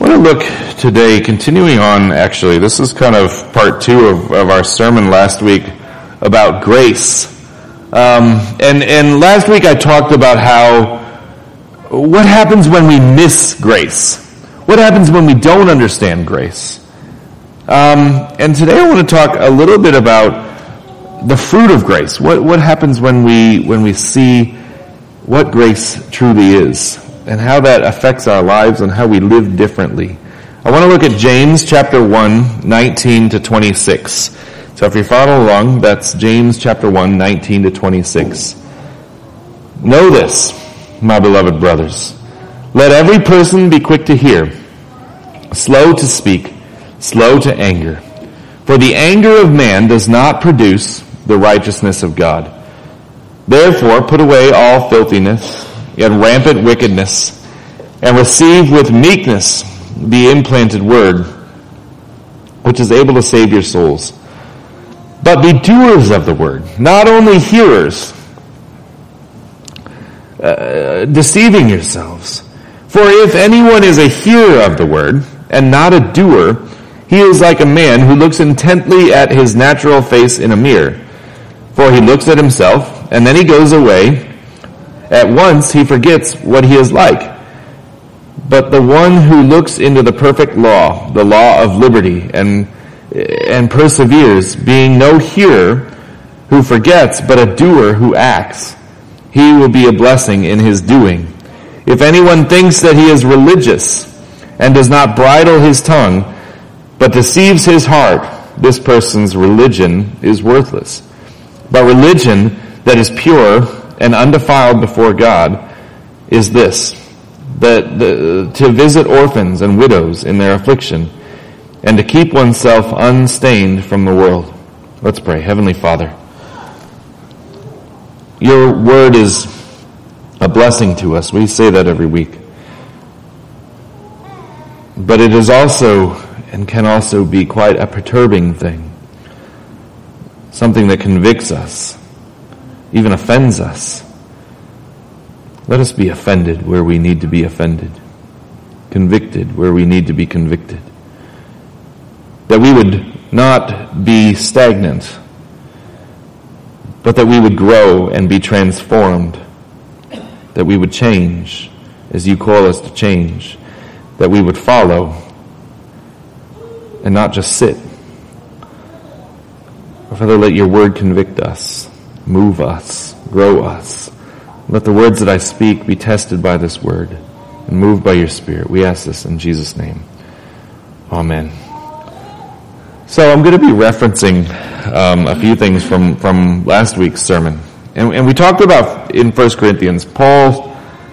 I want to look today, continuing on actually, this is kind of part two of, of our sermon last week about grace. Um, and, and last week I talked about how, what happens when we miss grace? What happens when we don't understand grace? Um, and today I want to talk a little bit about the fruit of grace. What, what happens when we, when we see what grace truly is? And how that affects our lives and how we live differently. I want to look at James chapter 1, 19 to 26. So if you're following along, that's James chapter 1, 19 to 26. Know this, my beloved brothers. Let every person be quick to hear, slow to speak, slow to anger. For the anger of man does not produce the righteousness of God. Therefore, put away all filthiness and rampant wickedness, and receive with meekness the implanted word, which is able to save your souls. But be doers of the word, not only hearers, uh, deceiving yourselves. For if anyone is a hearer of the word, and not a doer, he is like a man who looks intently at his natural face in a mirror. For he looks at himself, and then he goes away, at once he forgets what he is like. But the one who looks into the perfect law, the law of liberty, and, and perseveres, being no hearer who forgets, but a doer who acts, he will be a blessing in his doing. If anyone thinks that he is religious and does not bridle his tongue, but deceives his heart, this person's religion is worthless. But religion that is pure and undefiled before God is this, that the, to visit orphans and widows in their affliction, and to keep oneself unstained from the world. Let's pray. Heavenly Father, your word is a blessing to us. We say that every week. But it is also and can also be quite a perturbing thing. Something that convicts us even offends us. Let us be offended where we need to be offended, convicted where we need to be convicted. That we would not be stagnant, but that we would grow and be transformed, that we would change as you call us to change, that we would follow and not just sit. Father, let your word convict us move us, grow us. Let the words that I speak be tested by this word and moved by your spirit. We ask this in Jesus' name. Amen. So I'm going to be referencing um, a few things from, from last week's sermon. And, and we talked about in 1 Corinthians, Paul's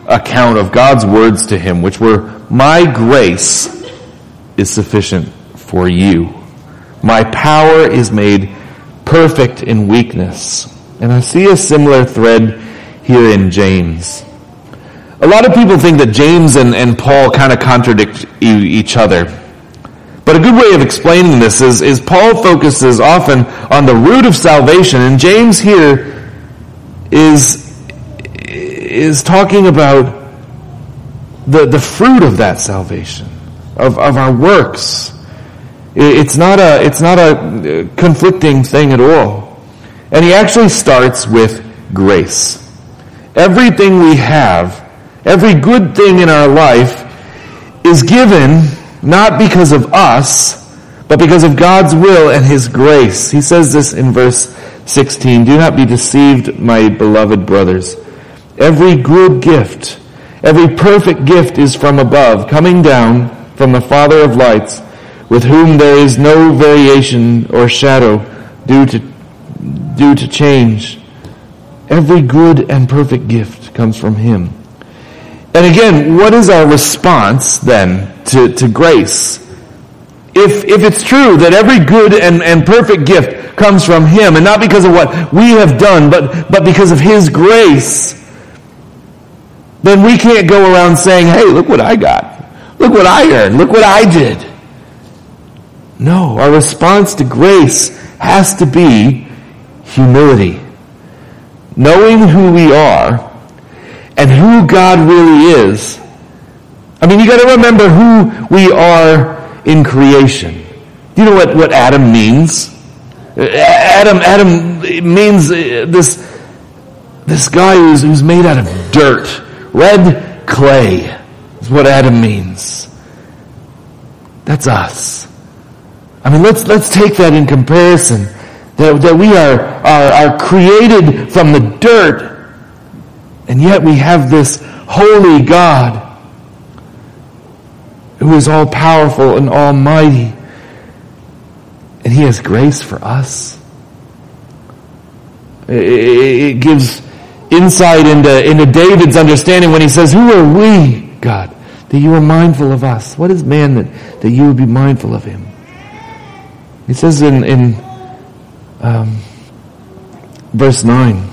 account of God's words to him, which were, My grace is sufficient for you. My power is made perfect in weakness. And I see a similar thread here in James. A lot of people think that James and, and Paul kind of contradict each other. But a good way of explaining this is, is Paul focuses often on the root of salvation, and James here is, is talking about the, the fruit of that salvation, of, of our works. It's not a, it's not a uh, conflicting thing at all. And he actually starts with grace. Everything we have, every good thing in our life is given not because of us, but because of God's will and His grace. He says this in verse 16, Do not be deceived, my beloved brothers. Every good gift, every perfect gift is from above, coming down from the Father of lights, with whom there is no variation or shadow due to due to change. Every good and perfect gift comes from Him. And again, what is our response then to, to grace? If, if it's true that every good and, and perfect gift comes from Him, and not because of what we have done, but, but because of His grace, then we can't go around saying, hey, look what I got. Look what I earned. Look what I did. No, our response to grace has to be humility. Knowing who we are and who God really is I mean, you gotta remember who we are in creation. Do you know what, what Adam means? Adam, Adam means uh, this, this guy who's, who's made out of dirt. Red clay is what Adam means. That's us. I mean, let's, let's take that in comparison. That, that we are, are, are created from the dirt, and yet we have this holy God who is all powerful and almighty. And he has grace for us. It gives insight into, into David's understanding when he says, Who are we, God, that you are mindful of us? What is man that, that you would be mindful of him? He says in, in um, verse 9,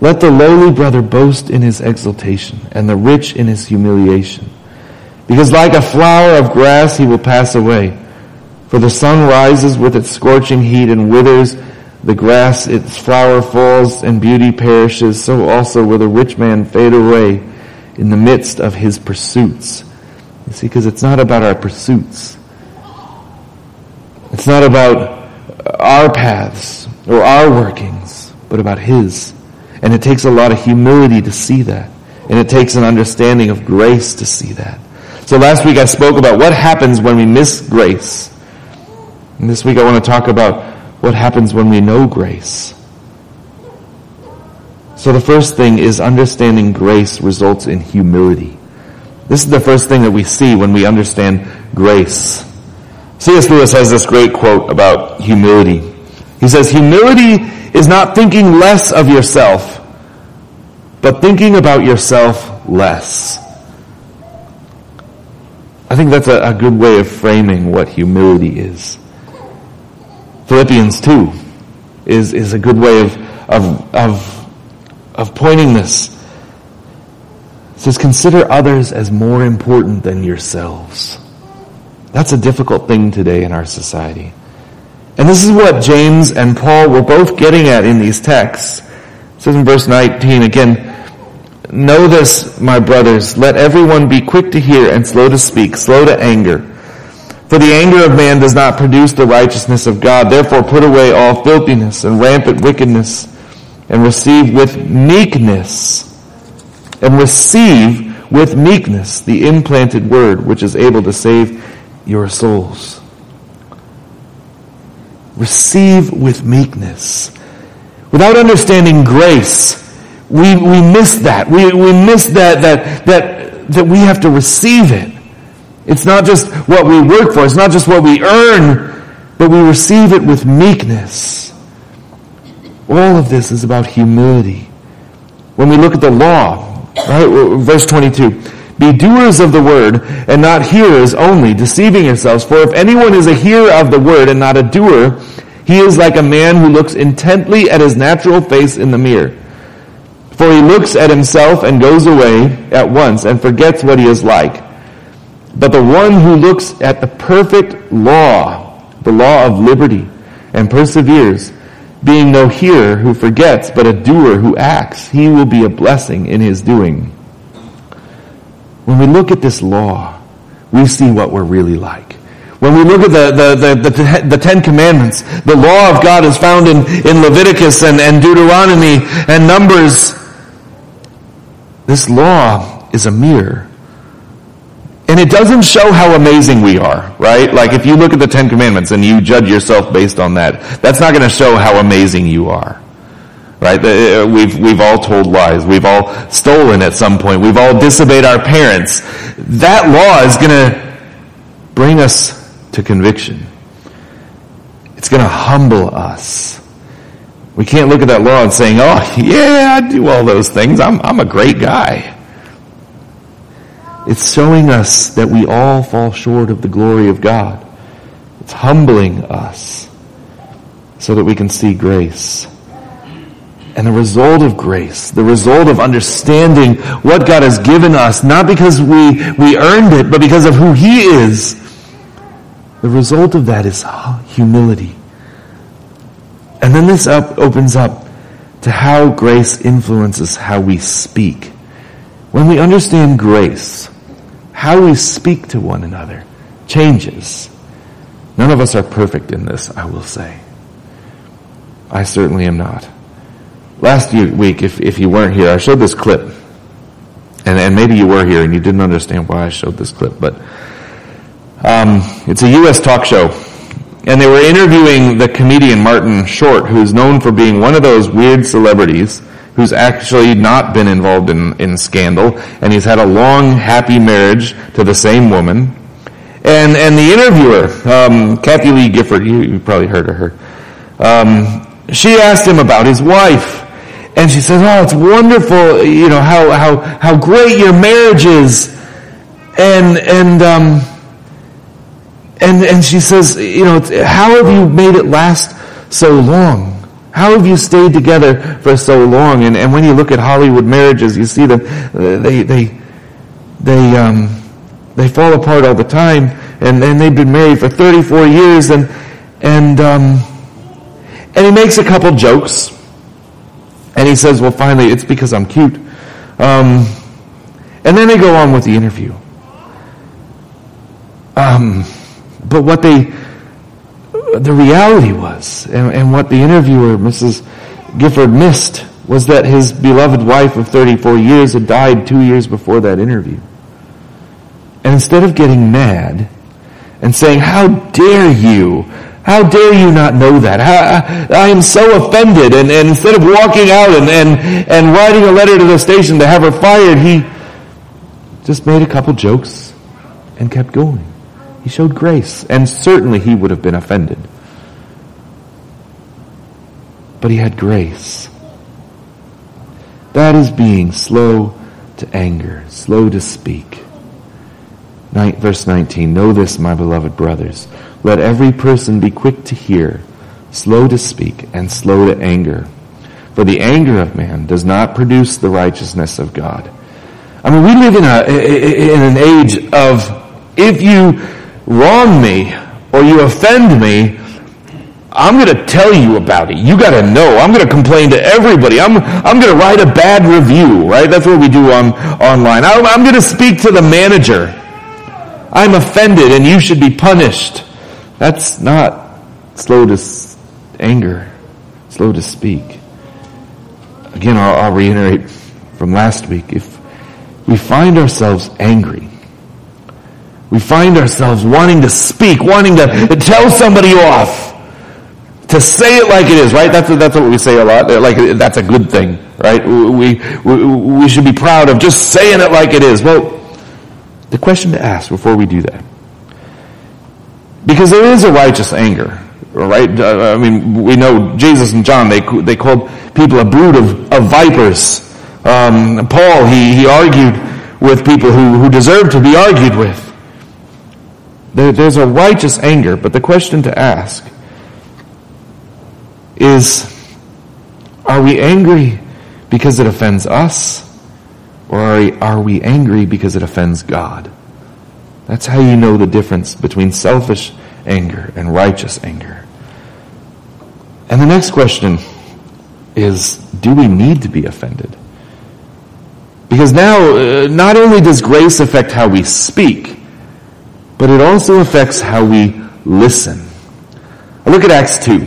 Let the lowly brother boast in his exaltation, and the rich in his humiliation. Because like a flower of grass he will pass away. For the sun rises with its scorching heat and withers the grass, its flower falls and beauty perishes. So also will the rich man fade away in the midst of his pursuits. You see, because it's not about our pursuits. It's not about our paths or our workings, but about his. And it takes a lot of humility to see that. And it takes an understanding of grace to see that. So last week I spoke about what happens when we miss grace. And this week I want to talk about what happens when we know grace. So the first thing is understanding grace results in humility. This is the first thing that we see when we understand grace. C.S. Lewis has this great quote about humility. He says, humility is not thinking less of yourself, but thinking about yourself less. I think that's a, a good way of framing what humility is. Philippians 2 is, is a good way of, of, of, of pointing this. It says, consider others as more important than yourselves. That's a difficult thing today in our society. And this is what James and Paul were both getting at in these texts. It says in verse 19 again, Know this, my brothers, let everyone be quick to hear and slow to speak, slow to anger. For the anger of man does not produce the righteousness of God. Therefore put away all filthiness and rampant wickedness and receive with meekness and receive with meekness the implanted word which is able to save your souls. Receive with meekness. Without understanding grace, we, we miss that. We, we miss that, that, that, that we have to receive it. It's not just what we work for. It's not just what we earn, but we receive it with meekness. All of this is about humility. When we look at the law, right, verse 22, be doers of the word and not hearers only, deceiving yourselves. For if anyone is a hearer of the word and not a doer, he is like a man who looks intently at his natural face in the mirror. For he looks at himself and goes away at once and forgets what he is like. But the one who looks at the perfect law, the law of liberty, and perseveres, being no hearer who forgets, but a doer who acts, he will be a blessing in his doing. When we look at this law, we see what we're really like. When we look at the, the, the, the, Ten Commandments, the law of God is found in, in Leviticus and, and Deuteronomy and Numbers. This law is a mirror and it doesn't show how amazing we are, right? Like if you look at the Ten Commandments and you judge yourself based on that, that's not going to show how amazing you are. Right? Uh, we've, we've all told lies. We've all stolen at some point. We've all disobeyed our parents. That law is going to bring us to conviction. It's going to humble us. We can't look at that law and saying, oh, yeah, I do all those things. I'm, I'm a great guy. It's showing us that we all fall short of the glory of God. It's humbling us so that we can see grace. And the result of grace, the result of understanding what God has given us, not because we, we earned it, but because of who He is, the result of that is humility. And then this up, opens up to how grace influences how we speak When we understand grace, how we speak to one another changes. None of us are perfect in this, I will say. I certainly am not. Last week, if, if you weren't here, I showed this clip. And, and maybe you were here and you didn't understand why I showed this clip, but um, it's a U.S. talk show. And they were interviewing the comedian Martin Short, who's known for being one of those weird celebrities who's actually not been involved in, in scandal, and he's had a long, happy marriage to the same woman. And, and the interviewer, um, Kathie Lee Gifford, you, you probably heard of her, um, she asked him about his wife. And she says, oh, it's wonderful, you know, how, how, how great your marriage is. And, and, um, and, and she says, you know, how have you made it last so long? How have you stayed together for so long? And, and when you look at Hollywood marriages, you see them, they, they, they, um, they fall apart all the time. And, and they've been married for 34 years and, and, um, and he makes a couple jokes. And he says, well, finally, it's because I'm cute. Um, and then they go on with the interview. Um, but what they, the reality was, and, and what the interviewer, Mrs. Gifford, missed was that his beloved wife of 34 years had died two years before that interview. And instead of getting mad and saying, how dare you, how dare you not know that? I am so offended. And, and instead of walking out and, and, and writing a letter to the station to have her fired, he just made a couple jokes and kept going. He showed grace, and certainly he would have been offended. But he had grace. That is being slow to anger, slow to speak. verse 19, Know this, my beloved brothers. Let every person be quick to hear, slow to speak, and slow to anger. For the anger of man does not produce the righteousness of God. I mean, we live in a, in an age of, if you wrong me or you offend me, I'm going to tell you about it. You got to know. I'm going to complain to everybody. I'm, I'm going to write a bad review, right? That's what we do on, online. I'm, I'm going to speak to the manager. I'm offended and you should be punished. That's not slow to anger, slow to speak. Again, I'll, I'll reiterate from last week. If we find ourselves angry, we find ourselves wanting to speak, wanting to, to tell somebody off, to say it like it is, right? That's, that's what we say a lot. Like, that's a good thing, right? We, we, we should be proud of just saying it like it is. Well, the question to ask before we do that, because there is a righteous anger, right? Uh, I mean, we know Jesus and John, they, they called people a brood of, of vipers. Um, Paul, he, he argued with people who, who deserved to be argued with. There, there's a righteous anger, but the question to ask is, are we angry because it offends us? Or are, are we angry because it offends God? That's how you know the difference between selfish anger and righteous anger. And the next question is, do we need to be offended? Because now, uh, not only does grace affect how we speak, but it also affects how we listen. Look at Acts 2.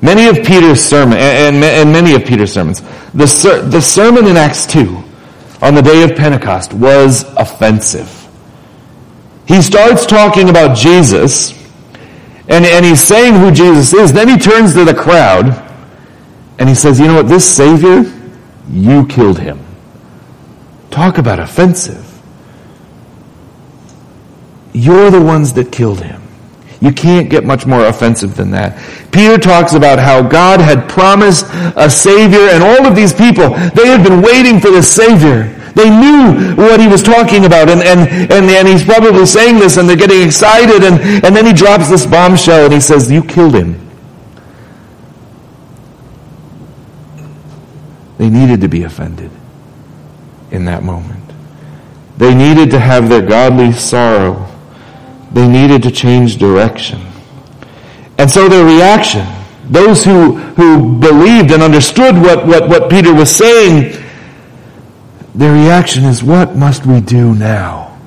Many of Peter's sermon, and, and many of Peter's sermons, the, ser- the sermon in Acts 2 on the day of Pentecost was offensive. He starts talking about Jesus, and, and he's saying who Jesus is. Then he turns to the crowd, and he says, you know what, this Savior, you killed him. Talk about offensive. You're the ones that killed him. You can't get much more offensive than that. Peter talks about how God had promised a Savior and all of these people, they had been waiting for this Savior. They knew what he was talking about and, and, and, and he's probably saying this and they're getting excited and, and then he drops this bombshell and he says, you killed him. They needed to be offended in that moment. They needed to have their godly sorrow they needed to change direction. And so their reaction, those who, who believed and understood what, what, what Peter was saying, their reaction is, what must we do now?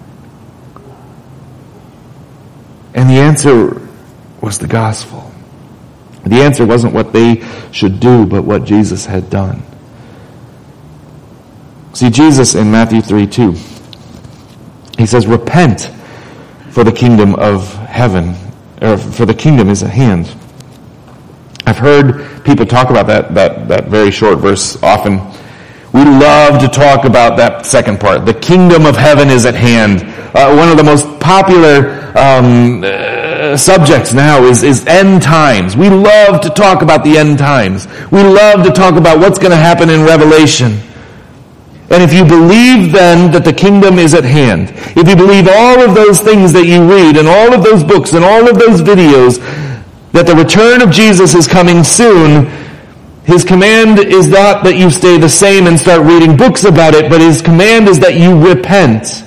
And the answer was the gospel. The answer wasn't what they should do, but what Jesus had done. See, Jesus in Matthew 3 2, he says, Repent, for the kingdom of heaven, or for the kingdom is at hand. I've heard people talk about that, that, that very short verse often. We love to talk about that second part. The kingdom of heaven is at hand. Uh, one of the most popular um, uh, subjects now is, is end times. We love to talk about the end times. We love to talk about what's going to happen in Revelation. And if you believe then that the kingdom is at hand, if you believe all of those things that you read and all of those books and all of those videos, that the return of Jesus is coming soon, his command is not that you stay the same and start reading books about it, but his command is that you repent.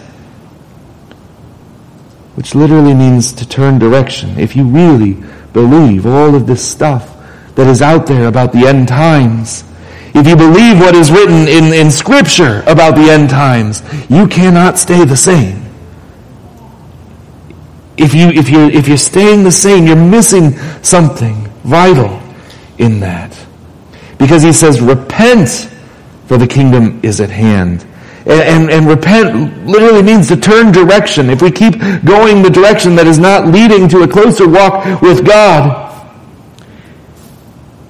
Which literally means to turn direction. If you really believe all of this stuff that is out there about the end times, if you believe what is written in, in Scripture about the end times, you cannot stay the same. If, you, if, you're, if you're staying the same, you're missing something vital in that. Because he says, repent, for the kingdom is at hand. And, and, and, repent literally means to turn direction. If we keep going the direction that is not leading to a closer walk with God,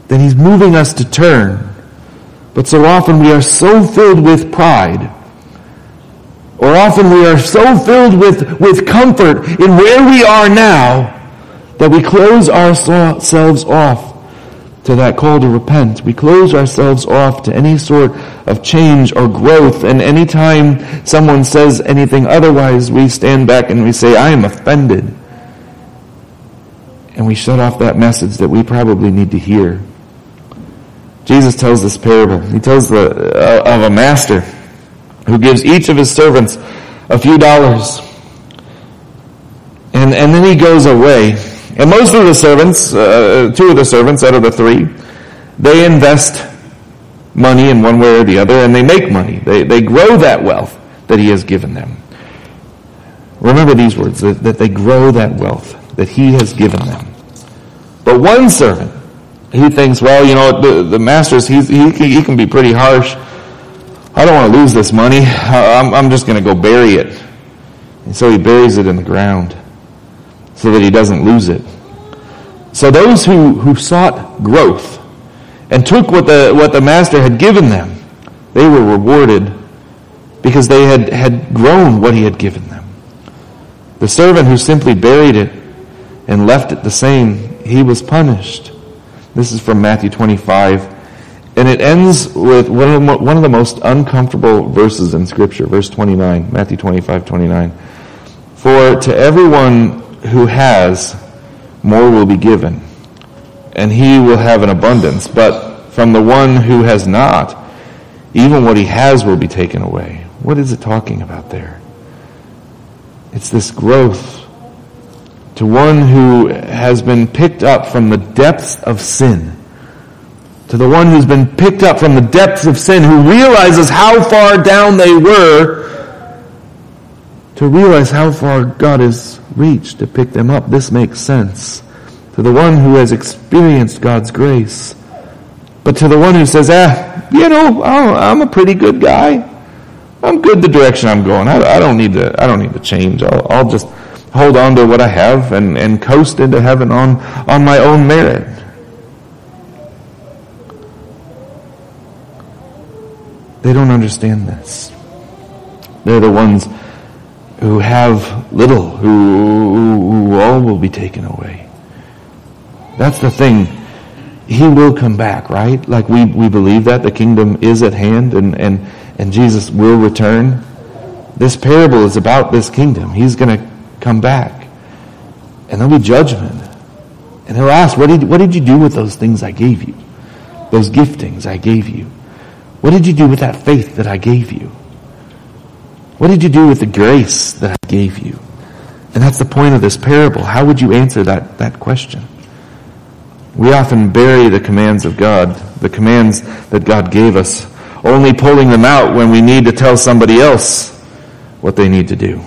then he's moving us to turn. But so often we are so filled with pride, or often we are so filled with, with comfort in where we are now, that we close ourselves off to that call to repent. We close ourselves off to any sort of change or growth. And anytime someone says anything otherwise, we stand back and we say, I am offended. And we shut off that message that we probably need to hear. Jesus tells this parable. He tells the, uh, of a master who gives each of his servants a few dollars. And, and then he goes away. And most of the servants, uh, two of the servants out of the three, they invest money in one way or the other and they make money. They, they grow that wealth that he has given them. Remember these words, that, that they grow that wealth that he has given them. But one servant, he thinks, well, you know, the, the master's, he's, he, he can be pretty harsh. I don't want to lose this money. I'm, I'm just going to go bury it. And so he buries it in the ground so that he doesn't lose it. So those who, who sought growth and took what the, what the master had given them, they were rewarded because they had, had grown what he had given them. The servant who simply buried it and left it the same, he was punished. This is from Matthew 25. And it ends with one of, the, one of the most uncomfortable verses in Scripture, verse 29, Matthew 25, 29. For to everyone who has, more will be given, and he will have an abundance. But from the one who has not, even what he has will be taken away. What is it talking about there? It's this growth to one who has been picked up from the depths of sin. To the one who's been picked up from the depths of sin, who realizes how far down they were, to realize how far God has reached to pick them up. This makes sense. To the one who has experienced God's grace. But to the one who says, ah, you know, I'm a pretty good guy. I'm good the direction I'm going. I, don't need to, I don't need to change. I'll, I'll just, hold on to what I have and, and coast into heaven on, on my own merit. They don't understand this. They're the ones who have little, who, who all will be taken away. That's the thing. He will come back, right? Like we, we believe that the kingdom is at hand and, and, and Jesus will return. This parable is about this kingdom. He's going to come back. And there'll be judgment. And he'll ask, what did, what did you do with those things I gave you? Those giftings I gave you? What did you do with that faith that I gave you? What did you do with the grace that I gave you? And that's the point of this parable. How would you answer that, that question? We often bury the commands of God. The commands that God gave us only pulling them out when we need to tell somebody else what they need to do.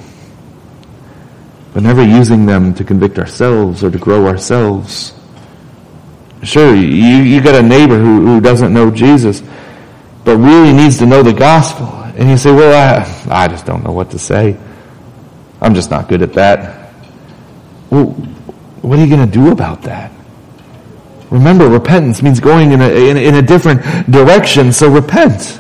But never using them to convict ourselves or to grow ourselves. Sure, you, you got a neighbor who, who doesn't know Jesus, but really needs to know the gospel. And you say, well, I, I just don't know what to say. I'm just not good at that. Well, what are you going to do about that? Remember, repentance means going in a, in, in a different direction, so repent.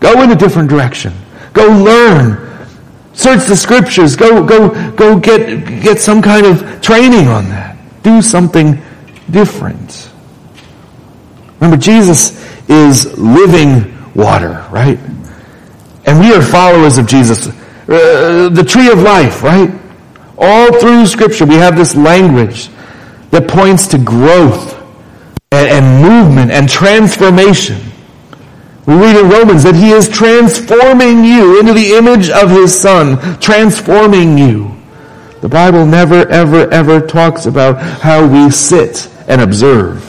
Go in a different direction. Go learn. Search the scriptures. Go, go, go get, get some kind of training on that. Do something different. Remember, Jesus is living water, right? And we are followers of Jesus. Uh, the tree of life, right? All through scripture we have this language that points to growth and, and movement and transformation. We read in Romans that he is transforming you into the image of his son, transforming you. The Bible never, ever, ever talks about how we sit and observe.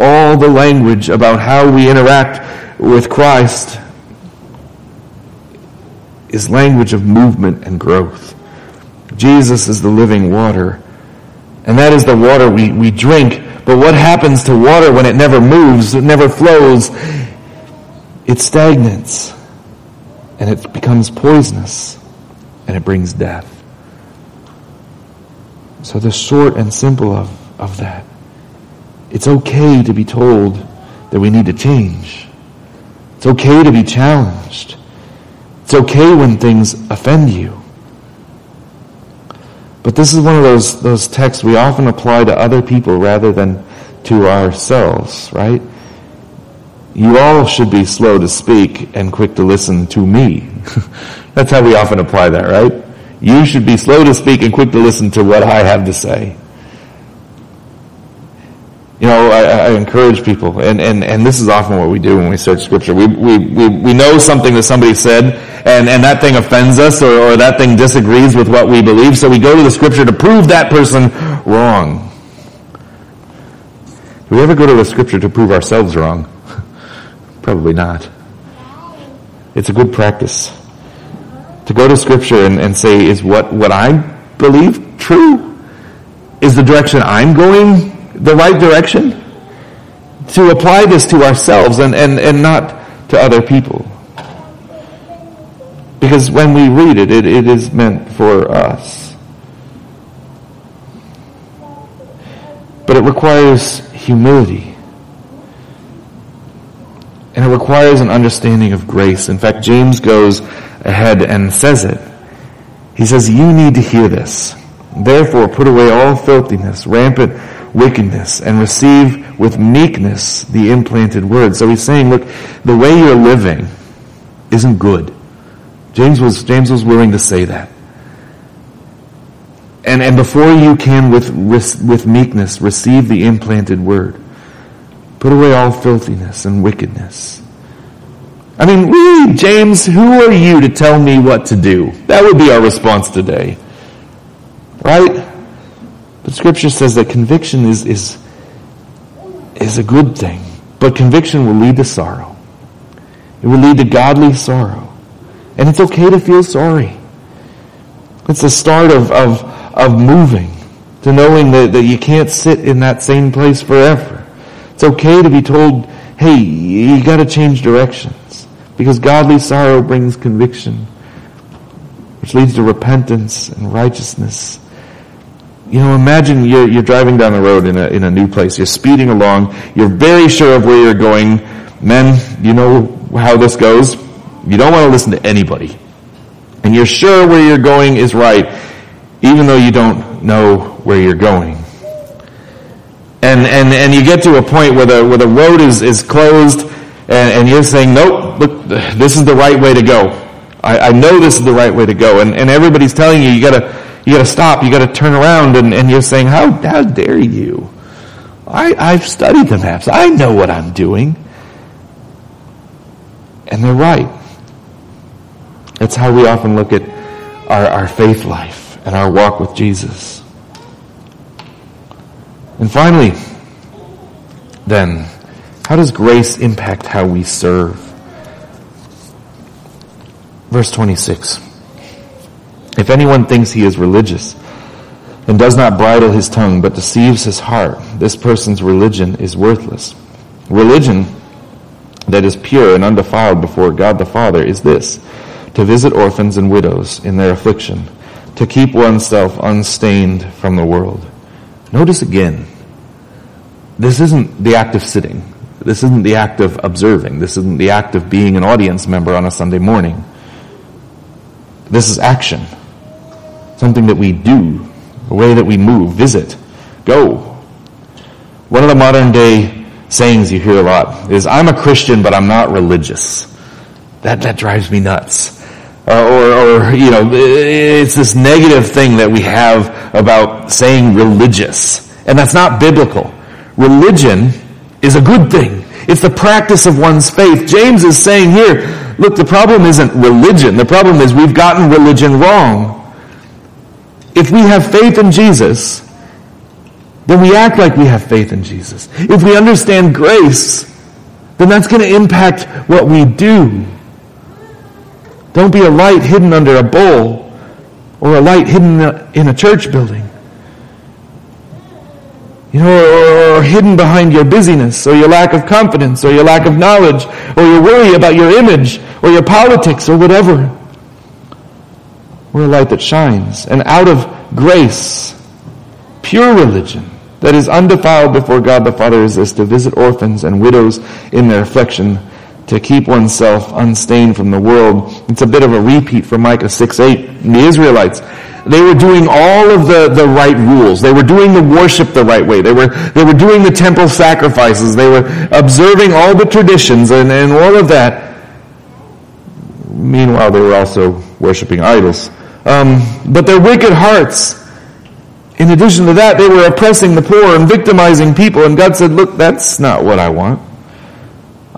All the language about how we interact with Christ is language of movement and growth. Jesus is the living water. And that is the water we, we drink. But what happens to water when it never moves, it never flows? It stagnates. And it becomes poisonous. And it brings death. So the short and simple of, of that. It's okay to be told that we need to change. It's okay to be challenged. It's okay when things offend you. But this is one of those, those texts we often apply to other people rather than to ourselves, right? You all should be slow to speak and quick to listen to me. That's how we often apply that, right? You should be slow to speak and quick to listen to what I have to say. You know, I, I, encourage people, and, and, and this is often what we do when we search scripture. We, we, we, we know something that somebody said, and, and that thing offends us, or, or that thing disagrees with what we believe, so we go to the scripture to prove that person wrong. Do we ever go to the scripture to prove ourselves wrong? Probably not. It's a good practice. To go to scripture and, and say, is what, what I believe true? Is the direction I'm going the right direction? To apply this to ourselves and, and, and not to other people. Because when we read it, it, it is meant for us. But it requires humility. And it requires an understanding of grace. In fact, James goes ahead and says it. He says, you need to hear this. Therefore, put away all filthiness, rampant wickedness and receive with meekness the implanted word. So he's saying, look, the way you're living isn't good. James was, James was willing to say that. And, and before you can with, with meekness receive the implanted word, put away all filthiness and wickedness. I mean, really, James, who are you to tell me what to do? That would be our response today. Right? But scripture says that conviction is, is, is a good thing. But conviction will lead to sorrow. It will lead to godly sorrow. And it's okay to feel sorry. It's the start of, of, of moving to knowing that, that you can't sit in that same place forever. It's okay to be told, hey, you gotta change directions. Because godly sorrow brings conviction, which leads to repentance and righteousness you know, imagine you're, you're driving down the road in a, in a new place. You're speeding along. You're very sure of where you're going. Men, you know how this goes. You don't want to listen to anybody. And you're sure where you're going is right, even though you don't know where you're going. And, and, and you get to a point where the, where the road is, is closed and, and you're saying, nope, look, this is the right way to go. I, I know this is the right way to go. And, and everybody's telling you, you gotta, you got to stop. You got to turn around, and, and you're saying, "How how dare you?" I I've studied the maps. I know what I'm doing, and they're right. That's how we often look at our, our faith life and our walk with Jesus. And finally, then, How does grace impact how we serve? Verse 26. If anyone thinks he is religious and does not bridle his tongue but deceives his heart, this person's religion is worthless. Religion that is pure and undefiled before God the Father is this, to visit orphans and widows in their affliction, to keep oneself unstained from the world. Notice again, this isn't the act of sitting. This isn't the act of observing. This isn't the act of being an audience member on a Sunday morning. This is action. Something that we do. A way that we move, visit, go. One of the modern day sayings you hear a lot is, I'm a Christian, but I'm not religious. That, that drives me nuts. Uh, or, or, you know, it's this negative thing that we have about saying religious. And that's not biblical. Religion is a good thing. It's the practice of one's faith. James is saying here, look, the problem isn't religion. The problem is we've gotten religion wrong. If we have faith in Jesus, then we act like we have faith in Jesus. If we understand grace, then that's going to impact what we do. Don't be a light hidden under a bowl or a light hidden in a church building. You know, or, or, hidden behind your busyness, or your lack of confidence, or your lack of knowledge, or your worry about your image, or your politics, or whatever. We're a light that shines. And out of grace, pure religion, that is undefiled before God the Father is this, to visit orphans and widows in their affliction, to keep oneself unstained from the world. It's a bit of a repeat from Micah 6 8. The Israelites, they were doing all of the, the right rules. They were doing the worship the right way. They were, they were doing the temple sacrifices. They were observing all the traditions and, and all of that. Meanwhile, they were also worshiping idols. Um, but their wicked hearts, in addition to that, they were oppressing the poor and victimizing people. And God said, look, that's not what I want.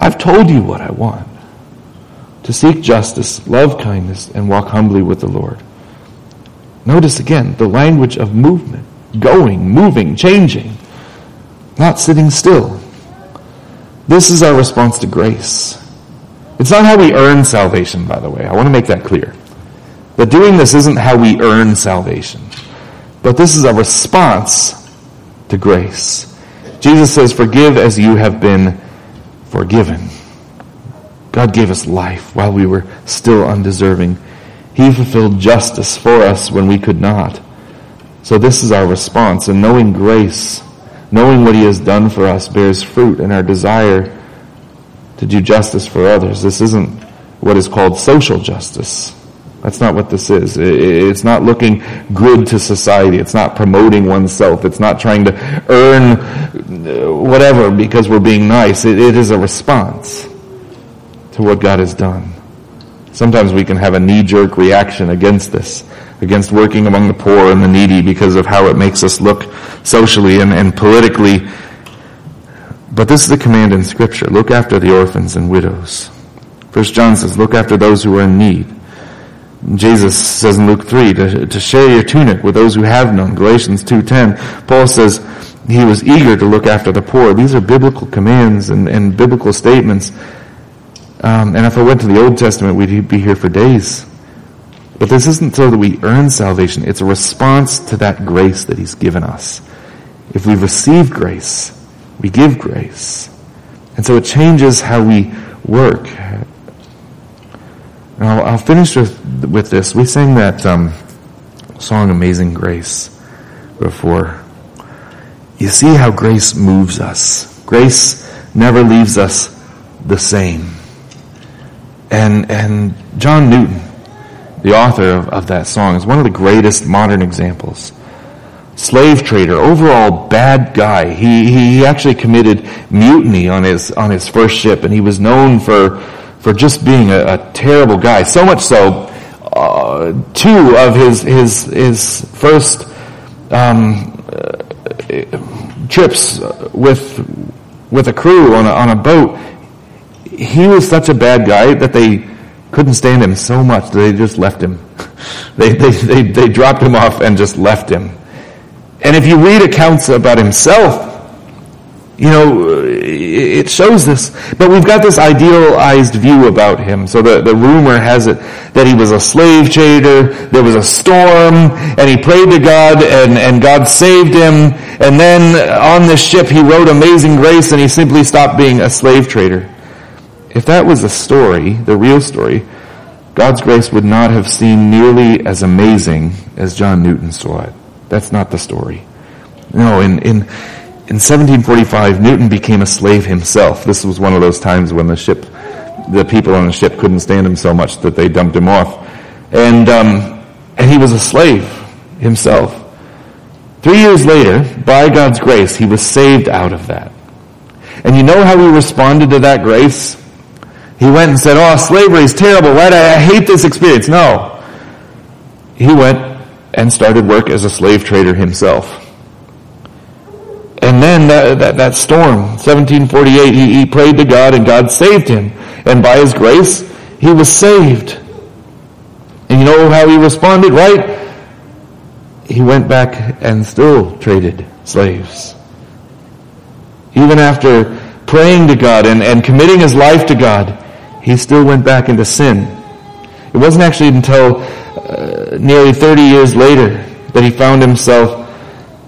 I've told you what I want. To seek justice, love kindness, and walk humbly with the Lord. Notice again the language of movement, going, moving, changing, not sitting still. This is our response to grace. It's not how we earn salvation, by the way. I want to make that clear. That doing this isn't how we earn salvation. But this is a response to grace. Jesus says, forgive as you have been forgiven. God gave us life while we were still undeserving. He fulfilled justice for us when we could not. So this is our response. And knowing grace, knowing what He has done for us bears fruit in our desire to do justice for others. This isn't what is called social justice. That's not what this is. It's not looking good to society. It's not promoting oneself. It's not trying to earn uh, whatever because we're being nice. It is a response to what God has done. Sometimes we can have a knee-jerk reaction against this, against working among the poor and the needy because of how it makes us look socially and, and politically. But this is the command in scripture. Look after the orphans and widows. First John says, look after those who are in need. Jesus says in Luke 3 to, to share your tunic with those who have none. Galatians 2.10. Paul says he was eager to look after the poor. These are biblical commands and, and biblical statements. Um, and if I went to the Old Testament, we'd be here for days. But this isn't so that we earn salvation. It's a response to that grace that he's given us. If we've received grace, we give grace. And so it changes how we work. I'll, I'll, finish with, with this. We sang that um, song Amazing Grace before. You see how grace moves us. Grace never leaves us the same. And, and John Newton, the author of, of that song, is one of the greatest modern examples. Slave trader, overall bad guy. He, he actually committed mutiny on his, on his first ship and he was known for for just being a, a terrible guy. So much so, uh, two of his his his first um, uh, trips with with a crew on a, on a boat, he was such a bad guy that they couldn't stand him so much they just left him. they, they, they, they dropped him off and just left him. And if you read accounts about himself, you know, uh, it shows this. But we've got this idealized view about him. So the, the rumor has it that he was a slave trader, there was a storm, and he prayed to God, and, and God saved him, and then on this ship he wrote Amazing Grace, and he simply stopped being a slave trader. If that was the story, the real story, God's grace would not have seemed nearly as amazing as John Newton saw it. That's not the story. No, in, in, in 1745, Newton became a slave himself. This was one of those times when the ship, the people on the ship couldn't stand him so much that they dumped him off. And, um, and he was a slave himself. Three years later, by God's grace, he was saved out of that. And you know how he responded to that grace? He went and said, oh, slavery is terrible, right? I, I hate this experience. No. He went and started work as a slave trader himself. That, that, that storm, 1748, he, he prayed to God and God saved him. And by his grace, he was saved. And you know how he responded, right? He went back and still traded slaves. Even after praying to God and, and committing his life to God, he still went back into sin. It wasn't actually until uh, nearly 30 years later that he found himself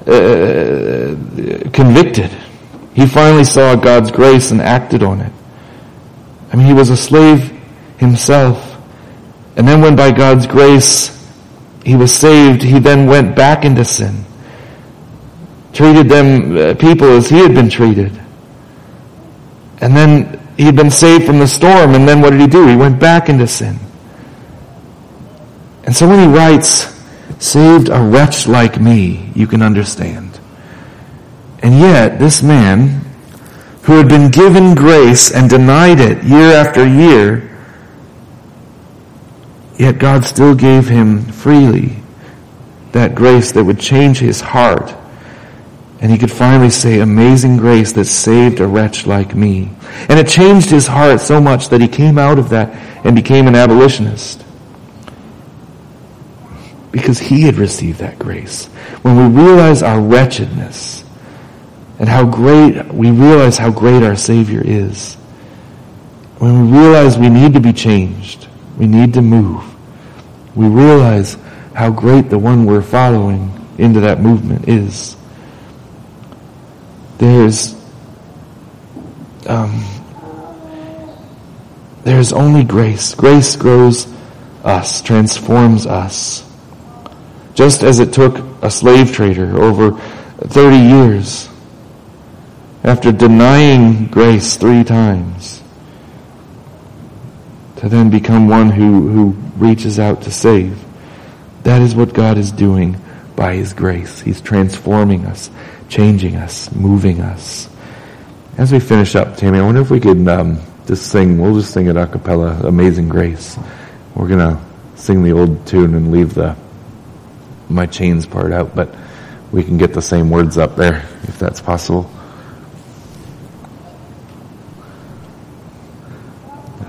uh, convicted. He finally saw God's grace and acted on it. I mean, he was a slave himself. And then when by God's grace he was saved, he then went back into sin. Treated them, uh, people as he had been treated. And then he had been saved from the storm, and then what did he do? He went back into sin. And so when he writes, saved a wretch like me, you can understand. And yet, this man, who had been given grace and denied it year after year, yet God still gave him freely that grace that would change his heart. And he could finally say, amazing grace that saved a wretch like me. And it changed his heart so much that he came out of that and became an abolitionist because he had received that grace. When we realize our wretchedness and how great, we realize how great our Savior is. When we realize we need to be changed, we need to move, we realize how great the one we're following into that movement is. There's, um, there's only grace. Grace grows us, transforms us. Just as it took a slave trader over 30 years after denying grace three times to then become one who, who reaches out to save. That is what God is doing by His grace. He's transforming us, changing us, moving us. As we finish up, Tammy, I wonder if we could um, just sing, we'll just sing it a cappella, Amazing Grace. We're going to sing the old tune and leave the my chains part out, but we can get the same words up there if that's possible.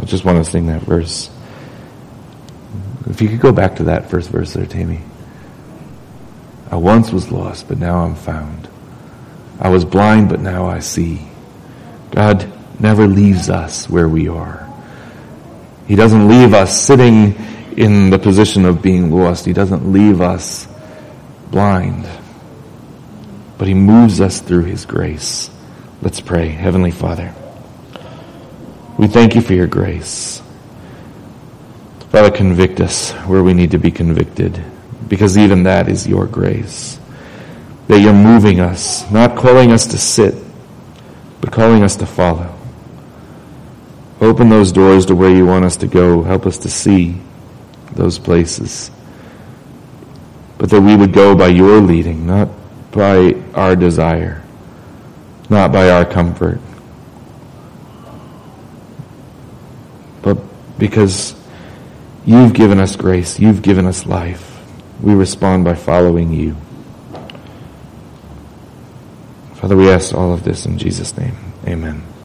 I just want to sing that verse. If you could go back to that first verse there, Tammy. I once was lost, but now I'm found. I was blind, but now I see. God never leaves us where we are. He doesn't leave us sitting in the position of being lost. He doesn't leave us blind, but He moves us through His grace. Let's pray. Heavenly Father, we thank you for your grace. Father, convict us where we need to be convicted, because even that is your grace. That you're moving us, not calling us to sit, but calling us to follow. Open those doors to where you want us to go. Help us to see those places. But that we would go by your leading, not by our desire, not by our comfort, because you've given us grace. You've given us life. We respond by following you. Father, we ask all of this in Jesus' name. Amen.